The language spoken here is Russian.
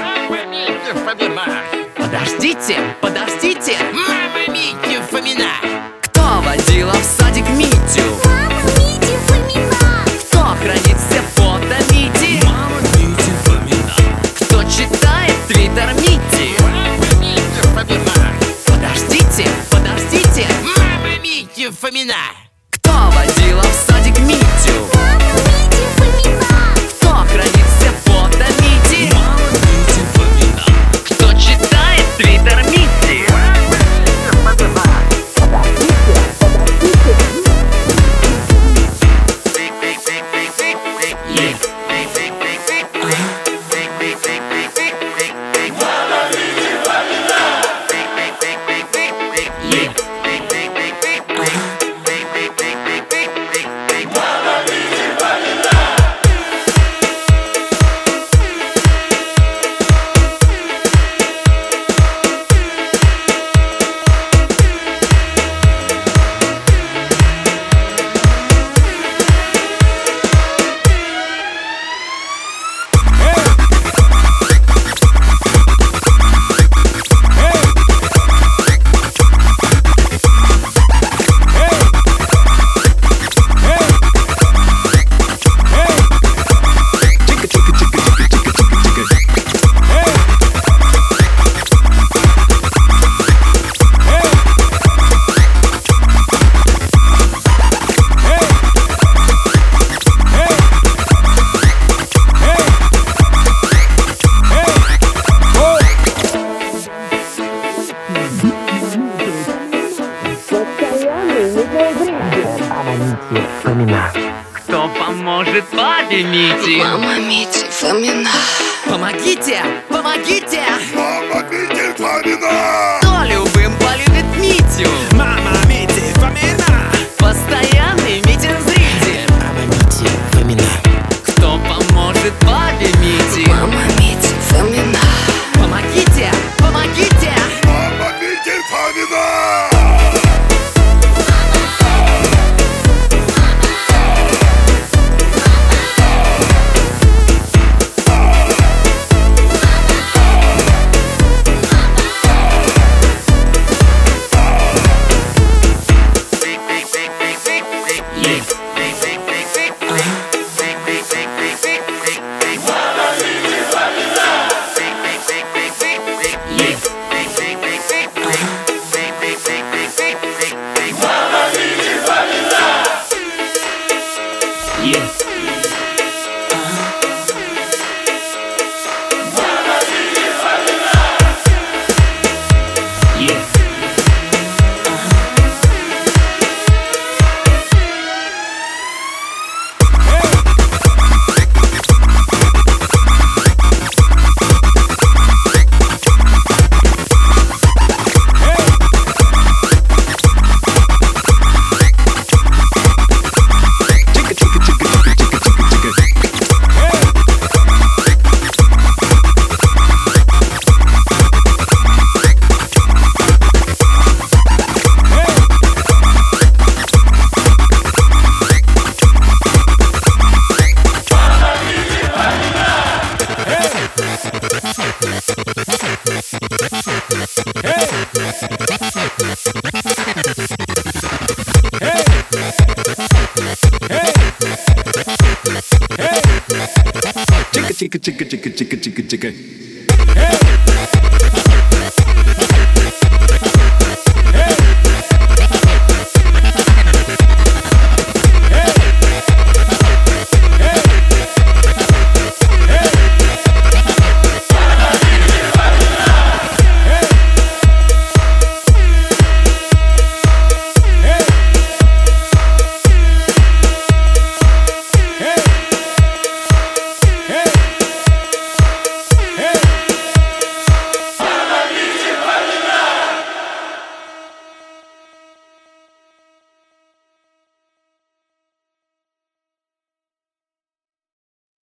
Мити? Фомина! Подождите, подождите! Мама Митя Фомина! Кто водила в садик Митю? Мама Мити Фомина Кто хранит все фото Мити? Мама Митя Фомина! Кто читает твиттер Мити? Мама Митя Фомина! Подождите, подождите! Мама Митя Фомина! Кто водила в садик Митю? Поможет папе Мити? Мама Мити Фомина Помогите! Помогите! Мама Мити Фомина! 耶。Chicka chicka chicka chicka chicka chicka.